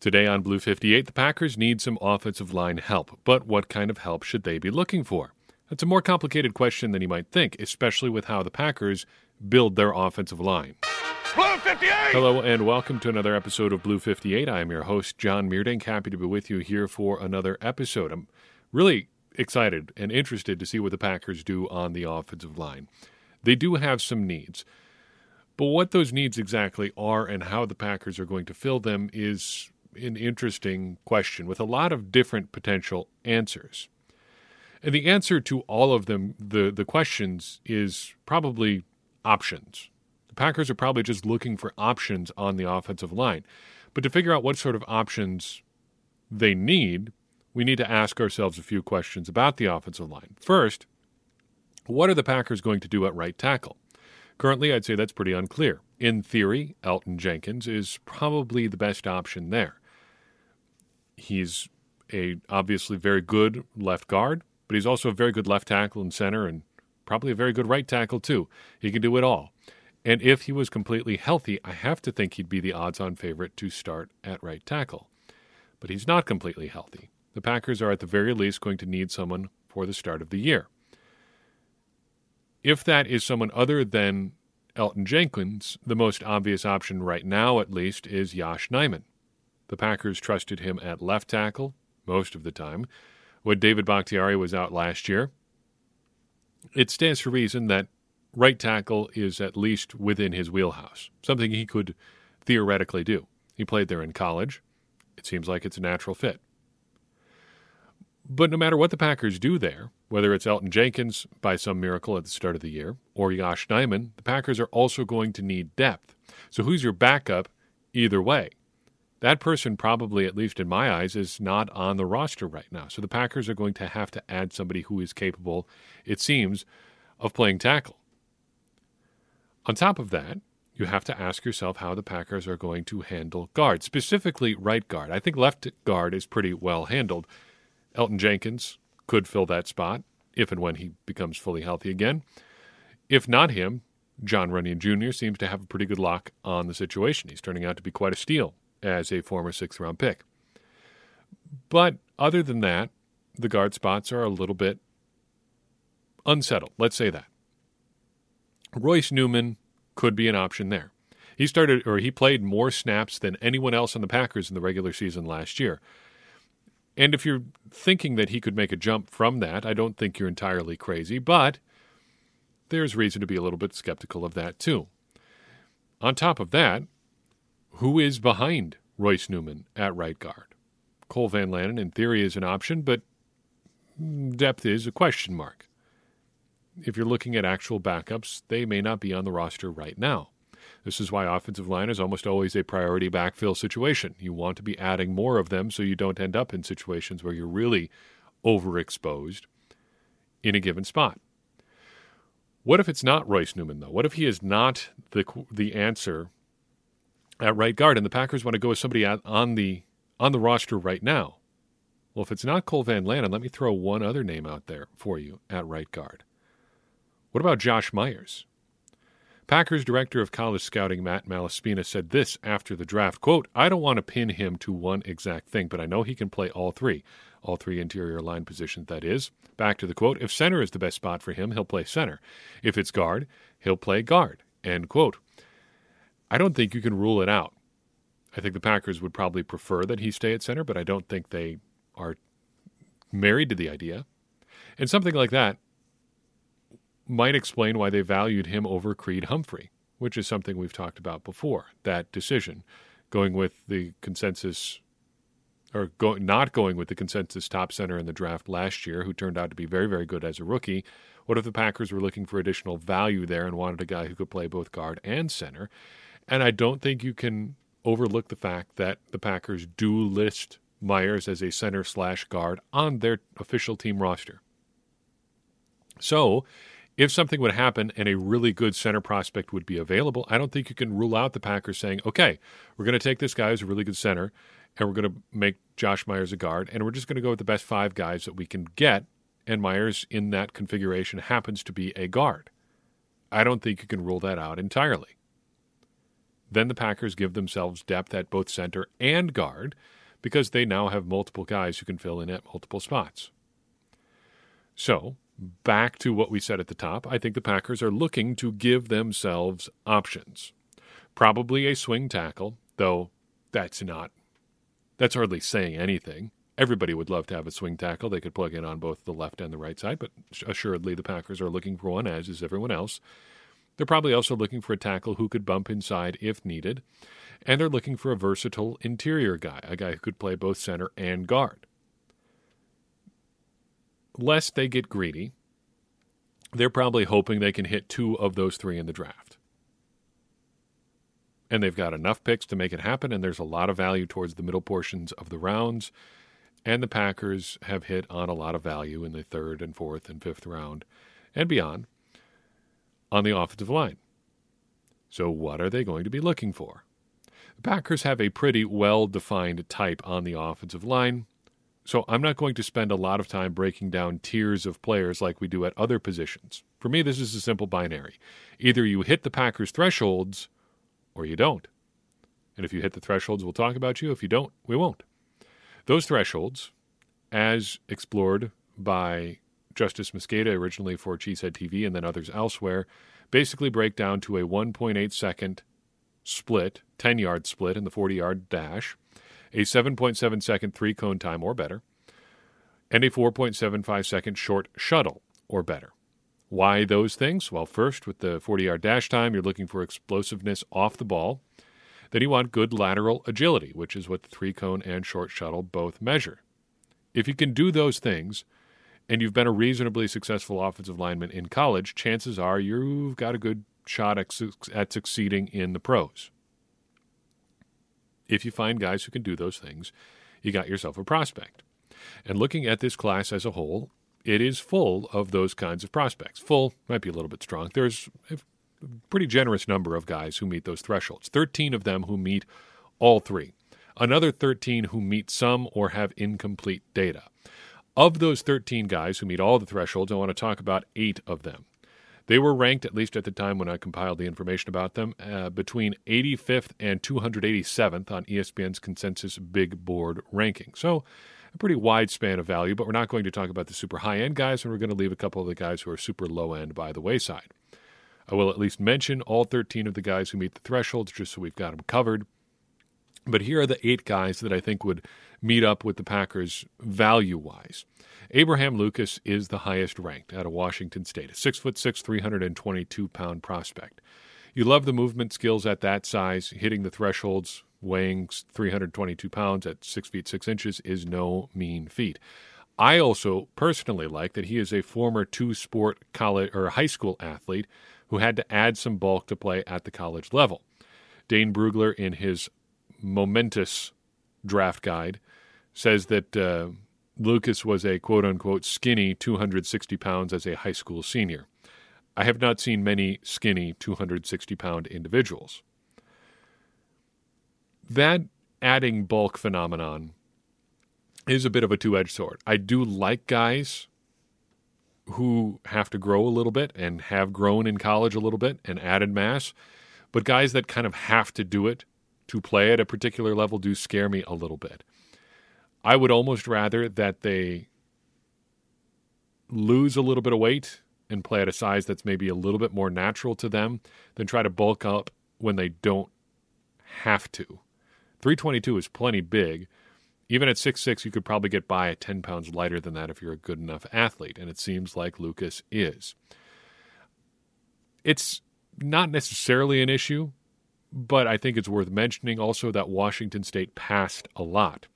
Today on Blue 58, the Packers need some offensive line help, but what kind of help should they be looking for? That's a more complicated question than you might think, especially with how the Packers build their offensive line. Blue 58! Hello and welcome to another episode of Blue 58. I am your host, John Meerdink. Happy to be with you here for another episode. I'm really excited and interested to see what the Packers do on the offensive line. They do have some needs. But what those needs exactly are and how the Packers are going to fill them is an interesting question with a lot of different potential answers. And the answer to all of them, the, the questions, is probably options. The Packers are probably just looking for options on the offensive line. But to figure out what sort of options they need, we need to ask ourselves a few questions about the offensive line. First, what are the Packers going to do at right tackle? Currently, I'd say that's pretty unclear. In theory, Elgton Jenkins is probably the best option there. He's a obviously very good left guard, but he's also a very good left tackle and center and probably a very good right tackle too. He can do it all. And if he was completely healthy, I have to think he'd be the odds-on favorite to start at right tackle. But he's not completely healthy. The Packers are at the very least going to need someone for the start of the year. If that is someone other than Elgton Jenkins, the most obvious option right now, at least, is Yosh Nijman. The Packers trusted him at left tackle most of the time. When David Bakhtiari was out last year, it stands to reason that right tackle is at least within his wheelhouse, something he could theoretically do. He played there in college. It seems like it's a natural fit. But no matter what the Packers do there, whether it's Elgton Jenkins by some miracle at the start of the year or Yosh Nijman, the Packers are also going to need depth. So who's your backup either way? That person probably, at least in my eyes, is not on the roster right now. So the Packers are going to have to add somebody who is capable, it seems, of playing tackle. On top of that, you have to ask yourself how the Packers are going to handle guard, specifically right guard. I think left guard is pretty well handled. Elgton Jenkins could fill that spot if and when he becomes fully healthy again. If not him, Jon Runyan Jr. seems to have a pretty good lock on the situation. He's turning out to be quite a steal as a former sixth round pick. But other than that, the guard spots are a little bit unsettled. Let's say that. Royce Newman could be an option there. He started or he played more snaps than anyone else on the Packers in the regular season last year. And if you're thinking that he could make a jump from that, I don't think you're entirely crazy, but there's reason to be a little bit skeptical of that too. On top of that, who is behind Royce Newman at right guard? Cole Van Lanen, in theory, is an option, but depth is a question mark. If you're looking at actual backups, they may not be on the roster right now. This is why offensive line is almost always a priority backfill situation. You want to be adding more of them so you don't end up in situations where you're really overexposed in a given spot. What if it's not Royce Newman, though? What if he is not the, the answer at right guard, and the Packers want to go with somebody on the on the roster right now. Well, if it's not Cole Van Lanen, let me throw one other name out there for you at right guard. What about Josh Myers? Packers director of college scouting Matt Malaspina said this after the draft, quote, I don't want to pin him to one exact thing, but I know he can play all three. All three interior line positions, that is. Back to the quote, if center is the best spot for him, he'll play center. If it's guard, he'll play guard. End quote. I don't think you can rule it out. I think the Packers would probably prefer that he stay at center, but I don't think they are married to the idea. And something like that might explain why they valued him over Creed Humphrey, which is something we've talked about before. That decision, going with the consensus, or go, not going with the consensus top center in the draft last year, who turned out to be very, very good as a rookie. What if the Packers were looking for additional value there and wanted a guy who could play both guard and center? And I don't think you can overlook the fact that the Packers do list Myers as a center slash guard on their official team roster. So, if something would happen and a really good center prospect would be available, I don't think you can rule out the Packers saying, okay, we're going to take this guy who's a really good center and we're going to make Josh Myers a guard and we're just going to go with the best five guys that we can get. And Myers in that configuration happens to be a guard. I don't think you can rule that out entirely. Then the Packers give themselves depth at both center and guard because they now have multiple guys who can fill in at multiple spots. So, back to what we said at the top, I think the Packers are looking to give themselves options. Probably a swing tackle, though that's not that's hardly saying anything. Everybody would love to have a swing tackle they could plug in on both the left and the right side, but assuredly the Packers are looking for one, as is everyone else. They're probably also looking for a tackle who could bump inside if needed. And they're looking for a versatile interior guy, a guy who could play both center and guard. Lest they get greedy, they're probably hoping they can hit two of those three in the draft. And they've got enough picks to make it happen, and there's a lot of value towards the middle portions of the rounds. And the Packers have hit on a lot of value in the third and fourth and fifth round and beyond on the offensive line. So, what are they going to be looking for? The Packers have a pretty well defined type on the offensive line, so I'm not going to spend a lot of time breaking down tiers of players like we do at other positions. For me, this is a simple binary. Either you hit the Packers' thresholds or you don't. And if you hit the thresholds, we'll talk about you. If you don't, we won't. Those thresholds, as explored by Justis Mosqueda originally for Cheesehead TV and then others elsewhere, basically break down to a 1.8 second split, 10 yard split in the 40 yard dash, a 7.7 second three cone time or better, and a 4.75 second short shuttle or better. Why those things? Well, first, with the 40 yard dash time, you're looking for explosiveness off the ball. Then you want good lateral agility, which is what the three cone and short shuttle both measure. If you can do those things, and you've been a reasonably successful offensive lineman in college, chances are you've got a good shot at, at succeeding in the pros. If you find guys who can do those things, you got yourself a prospect. And looking at this class as a whole, it is full of those kinds of prospects. Full might be a little bit strong. There's a pretty generous number of guys who meet those thresholds. 13 of them who meet all three. Another 13 who meet some or have incomplete data. Of those 13 guys who meet all the thresholds, I want to talk about eight of them. They were ranked, at least at the time when I compiled the information about them, uh, between 85th and 287th on ESPN's consensus big board ranking. So, a pretty wide span of value, but we're not going to talk about the super high end guys, and we're going to leave a couple of the guys who are super low end by the wayside. I will at least mention all 13 of the guys who meet the thresholds just so we've got them covered. But here are the eight guys that I think would meet up with the Packers value wise. Abraham Lucas is the highest ranked out of Washington State, a six foot six, 322 pound prospect. You love the movement skills at that size. Hitting the thresholds, weighing 322 pounds at six feet six inches is no mean feat. I also personally like that he is a former two sport college or high school athlete who had to add some bulk to play at the college level. Dane Brugler, in his momentous draft guide, says that uh, Lucas was a quote unquote skinny 260 pounds as a high school senior. I have not seen many skinny 260 pound individuals. That adding bulk phenomenon is a bit of a two edged sword. I do like guys who have to grow a little bit and have grown in college a little bit and added mass, but guys that kind of have to do it to play at a particular level do scare me a little bit. I would almost rather that they lose a little bit of weight and play at a size that's maybe a little bit more natural to them than try to bulk up when they don't have to. 322 is plenty big. Even at 6'6, you could probably get by at 10 pounds lighter than that if you're a good enough athlete, and it seems like Lucas is. It's not necessarily an issue but I think it's worth mentioning also that Washington State passed a lot.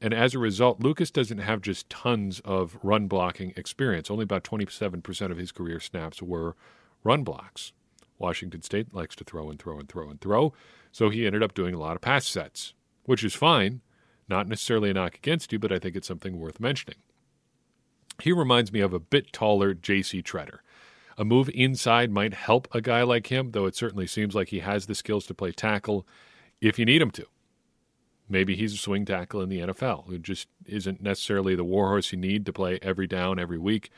And as a result, Lucas doesn't have just tons of run blocking experience. Only about 27% of his career snaps were run blocks. Washington State likes to throw and throw and throw and throw, so he ended up doing a lot of pass sets, which is fine. Not necessarily a knock against you, but I think it's something worth mentioning. He reminds me of a bit taller J.C. Tretter. A move inside might help a guy like him, though it certainly seems like he has the skills to play tackle if you need him to. Maybe he's a swing tackle in the NFL who just isn't necessarily the warhorse you need to play every down every week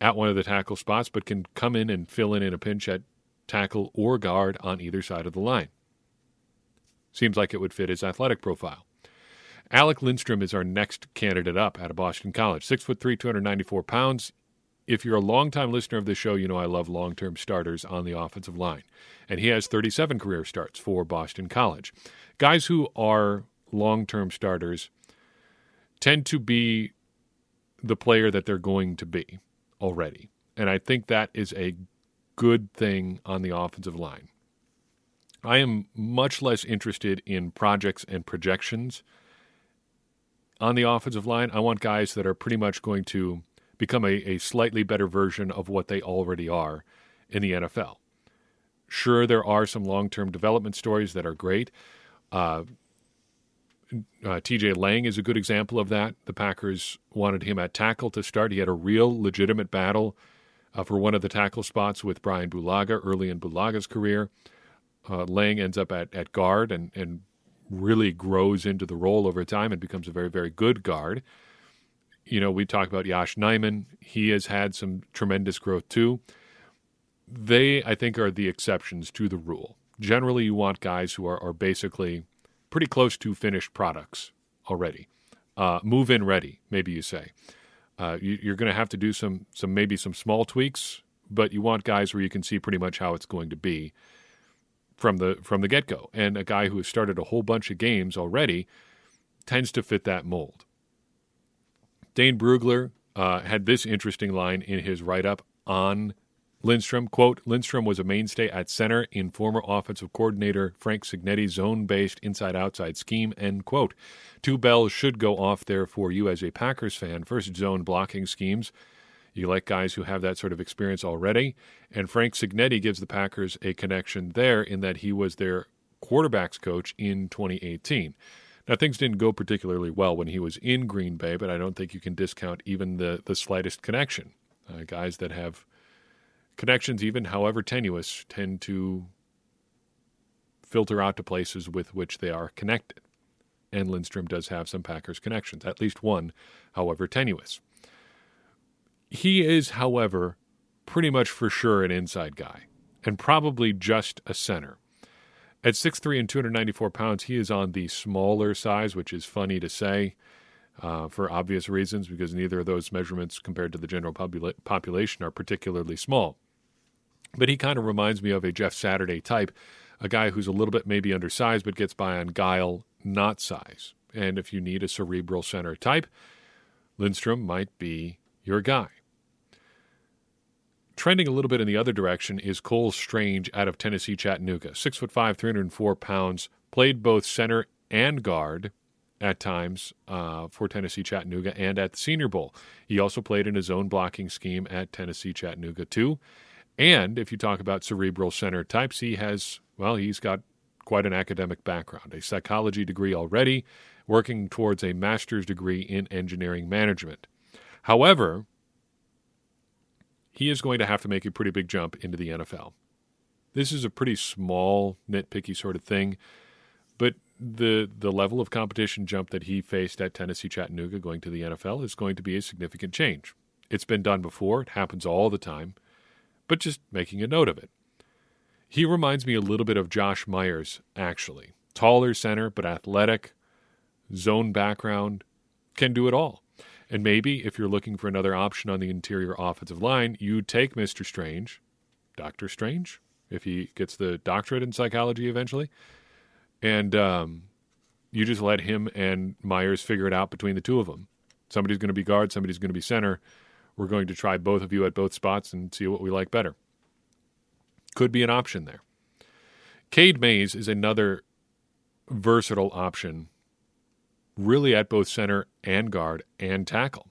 at one of the tackle spots, but can come in and fill in in a pinch at tackle or guard on either side of the line. Seems like it would fit his athletic profile. Alec Lindstrom is our next candidate up out of Boston College. Six foot three, 294 pounds. If you're a longtime listener of the show, you know I love long term starters on the offensive line. And he has 37 career starts for Boston College. Guys who are long term starters tend to be the player that they're going to be already. And I think that is a good thing on the offensive line. I am much less interested in projects and projections on the offensive line. I want guys that are pretty much going to become a, a slightly better version of what they already are in the NFL. Sure, there are some long term development stories that are great. Uh, uh, TJ Lang is a good example of that. The Packers wanted him at tackle to start. He had a real legitimate battle uh, for one of the tackle spots with Brian Bulaga early in Bulaga's career. Uh, Lang ends up at, at guard and, and really grows into the role over time and becomes a very, very good guard. You know, we talk about Yosh Nijman. He has had some tremendous growth too. They, I think, are the exceptions to the rule. Generally, you want guys who are, are basically pretty close to finished products already. Uh, move in ready, maybe you say. Uh, you, are going to have to do some, some maybe some small tweaks, but you want guys where you can see pretty much how it's going to be from the from the get go. And a guy who has started a whole bunch of games already tends to fit that mold. Dane Brugler uh, had this interesting line in his write up on Lindstrom, quote, Lindstrom was a mainstay at center in former offensive coordinator Frank Cignetti's zone based inside outside scheme, end quote. Two bells should go off there for you as a Packers fan. First, zone blocking schemes. You like guys who have that sort of experience already. And Frank Cignetti gives the Packers a connection there in that he was their quarterbacks coach in 2018. Now, things didn't go particularly well when he was in Green Bay, but I don't think you can discount even the, the slightest connection. Uh, guys that have Connections, even however tenuous, tend to filter out to places with which they are connected. And Lindstrom does have some Packers connections, at least one, however tenuous. He is, however, pretty much for sure an inside guy, and probably just a center. At 6'3 and 294 pounds, he is on the smaller size, which is funny to say uh, for obvious reasons, because neither of those measurements compared to the general popula- population are particularly small. But he kind of reminds me of a Jeff Saturday type, a guy who's a little bit maybe undersized but gets by on guile, not size. And if you need a cerebral center type, Lindstrom might be your guy. Trending a little bit in the other direction is Cole Strange out of Tennessee Chattanooga. Six foot five, 304 pounds, played both center and guard at times uh, for Tennessee Chattanooga and at the Senior Bowl. He also played in his own blocking scheme at Tennessee Chattanooga, too. And if you talk about cerebral center types, he has, well, he's got quite an academic background, a psychology degree already, working towards a master's degree in engineering management. However, he is going to have to make a pretty big jump into the NFL. This is a pretty small, nitpicky sort of thing, but the the level of competition jump that he faced at Tennessee Chattanooga going to the NFL is going to be a significant change. It's been done before, it happens all the time but just making a note of it. He reminds me a little bit of Josh Myers, actually. Taller center, but athletic, zone background, can do it all. And maybe if you're looking for another option on the interior offensive line, you take Mr. Strange, Dr. Strange, if he gets the doctorate in psychology eventually, and um, you just let him and Myers figure it out between the two of them. Somebody's going to be guard, somebody's going to be center, we're going to try both of you at both spots and see what we like better. Could be an option there. Cade Mays is another versatile option, really at both center and guard and tackle.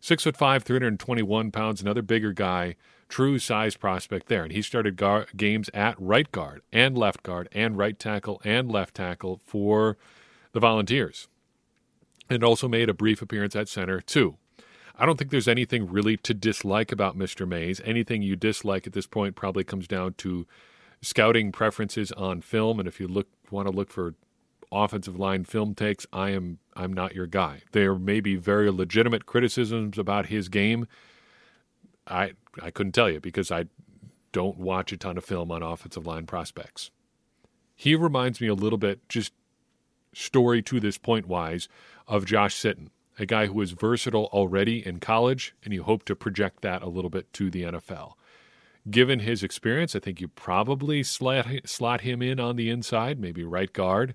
Six foot five, 321 pounds, another bigger guy, true size prospect there. And he started gar- games at right guard and left guard and right tackle and left tackle for the Volunteers. And also made a brief appearance at center, too. I don't think there's anything really to dislike about Mr. Mays. Anything you dislike at this point probably comes down to scouting preferences on film. And if you look want to look for offensive line film takes, I am I'm not your guy. There may be very legitimate criticisms about his game. I I couldn't tell you because I don't watch a ton of film on offensive line prospects. He reminds me a little bit, just story to this point wise of Josh Sitton, a guy who was versatile already in college, and you hope to project that a little bit to the NFL. Given his experience, I think you probably slot, slot him in on the inside, maybe right guard,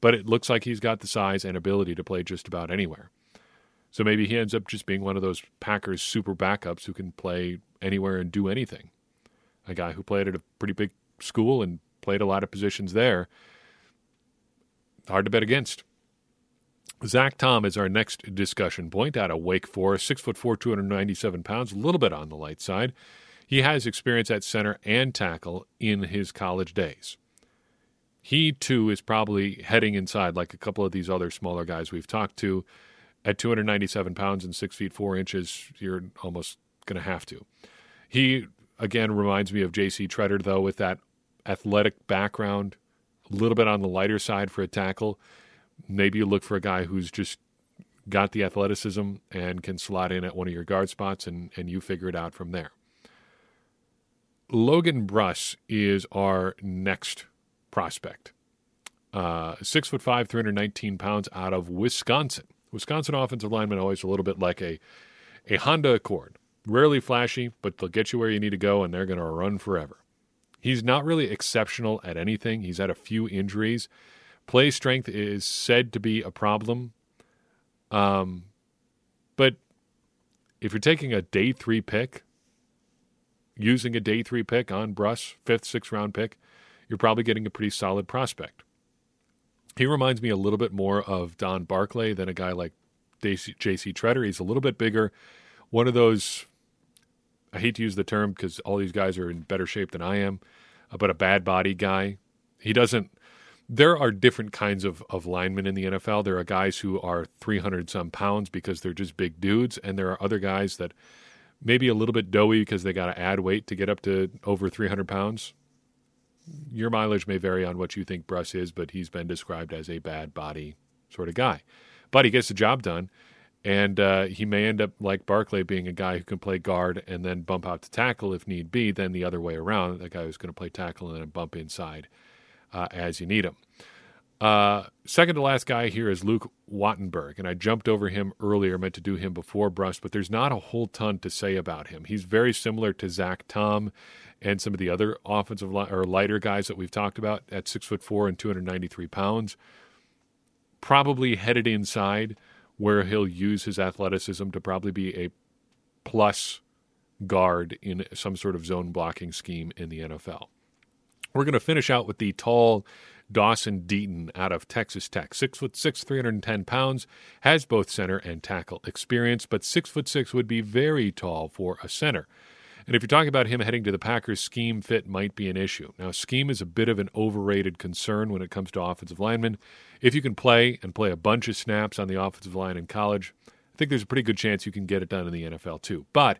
but it looks like he's got the size and ability to play just about anywhere. So maybe he ends up just being one of those Packers super backups who can play anywhere and do anything. A guy who played at a pretty big school and played a lot of positions there. Hard to bet against. Zach Tom is our next discussion point out of Wake Forest, six foot four, 297 pounds, a little bit on the light side. He has experience at center and tackle in his college days. He too is probably heading inside like a couple of these other smaller guys we've talked to. At 297 pounds and six feet four inches, you're almost going to have to. He again reminds me of J.C. Tretter though, with that athletic background, a little bit on the lighter side for a tackle. Maybe you look for a guy who's just got the athleticism and can slot in at one of your guard spots, and, and you figure it out from there. Logan Bruss is our next prospect. Uh, six foot five, 319 pounds out of Wisconsin. Wisconsin offensive linemen always a little bit like a, a Honda Accord. Rarely flashy, but they'll get you where you need to go, and they're going to run forever. He's not really exceptional at anything. He's had a few injuries. Play strength is said to be a problem. Um, but if you're taking a day three pick, using a day three pick on Bruss, fifth, sixth round pick, you're probably getting a pretty solid prospect. He reminds me a little bit more of Don Barclay than a guy like J.C. Tretter. He's a little bit bigger. One of those I hate to use the term because all these guys are in better shape than I am, uh, but a bad body guy. He doesn't. There are different kinds of, of linemen in the NFL. There are guys who are 300 some pounds because they're just big dudes, and there are other guys that maybe a little bit doughy because they got to add weight to get up to over 300 pounds. Your mileage may vary on what you think Bruss is, but he's been described as a bad body sort of guy. But he gets the job done and uh, he may end up like Barclay being a guy who can play guard and then bump out to tackle if need be. Then the other way around, the guy who's going to play tackle and then bump inside uh, as you need him. Uh, second to last guy here is Luke Wattenberg, and I jumped over him earlier, meant to do him before Bruss, but there's not a whole ton to say about him. He's very similar to Zach Tom and some of the other offensive li- or lighter guys that we've talked about at six foot four and 293 pounds. Probably headed inside where he'll use his athleticism to probably be a plus guard in some sort of zone blocking scheme in the NFL. We're going to finish out with the tall Dawson Deaton out of Texas Tech. Six foot six, 310 pounds, has both center and tackle experience, but six foot six would be very tall for a center. And if you're talking about him heading to the Packers, scheme fit might be an issue. Now, scheme is a bit of an overrated concern when it comes to offensive linemen. If you can play and play a bunch of snaps on the offensive line in college, I think there's a pretty good chance you can get it done in the NFL too. But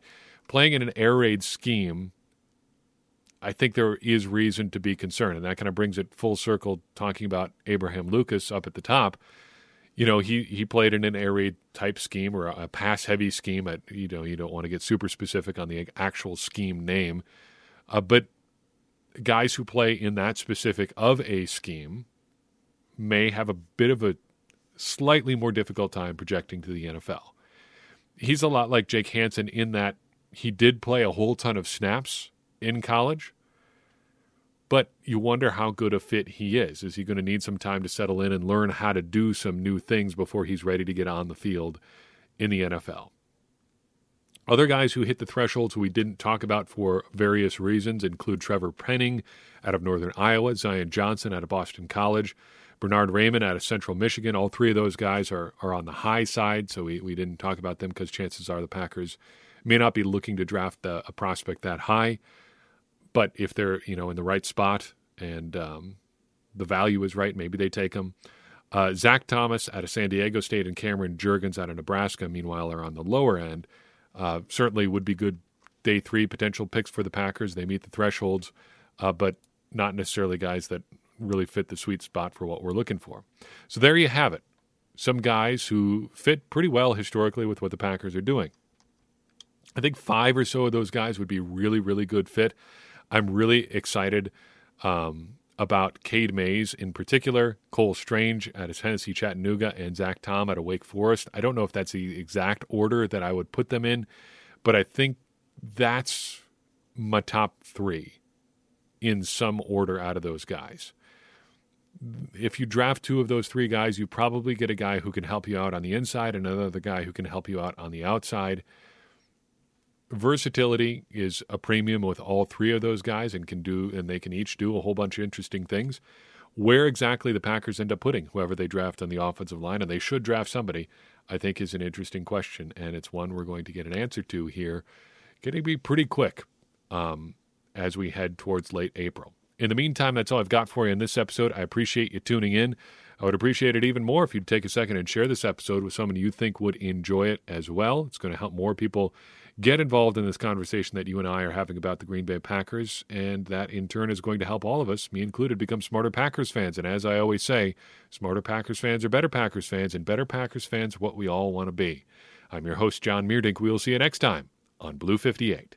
playing in an air raid scheme, I think there is reason to be concerned. And that kind of brings it full circle talking about Abraham Lucas up at the top you know, he he played in an air raid type scheme or a pass heavy scheme. At you know, you don't want to get super specific on the actual scheme name, uh, but guys who play in that specific of a scheme may have a bit of a slightly more difficult time projecting to the NFL. He's a lot like Jake Hanson in that he did play a whole ton of snaps in college, but you wonder how good a fit he is. Is he going to need some time to settle in and learn how to do some new things before he's ready to get on the field in the NFL? Other guys who hit the thresholds we didn't talk about for various reasons include Trevor Penning out of Northern Iowa, Zion Johnson out of Boston College, Bernard Raimann out of Central Michigan. All three of those guys are, are on the high side, so we, we didn't talk about them because chances are the Packers may not be looking to draft a, a prospect that high. But if they're you know in the right spot and um, the value is right, maybe they take them. Uh, Zach Thomas out of San Diego State and Cameron Jurgens out of Nebraska, meanwhile, are on the lower end. Uh, certainly would be good day three potential picks for the Packers. They meet the thresholds, uh, but not necessarily guys that really fit the sweet spot for what we're looking for. So there you have it. Some guys who fit pretty well historically with what the Packers are doing. I think five or so of those guys would be really, really good fit. I'm really excited um, about Cade Mays in particular, Cole Strange at his Tennessee Chattanooga, and Zach Tom at a Wake Forest. I don't know if that's the exact order that I would put them in, but I think that's my top three in some order out of those guys. If you draft two of those three guys, you probably get a guy who can help you out on the inside and another guy who can help you out on the outside versatility is a premium with all three of those guys and can do and they can each do a whole bunch of interesting things. Where exactly the Packers end up putting whoever they draft on the offensive line, and they should draft somebody, I think is an interesting question, and it's one we're going to get an answer to here. Going to be pretty quick um, as we head towards late April. In the meantime, that's all I've got for you in this episode. I appreciate you tuning in. I would appreciate it even more if you'd take a second and share this episode with someone you think would enjoy it as well. It's going to help more people get involved in this conversation that you and I are having about the Green Bay Packers, and that in turn is going to help all of us, me included, become smarter Packers fans. And as I always say, smarter Packers fans are better Packers fans, and better Packers fans what we all want to be. I'm your host, John Meerdink. We'll see you next time on Blue 58.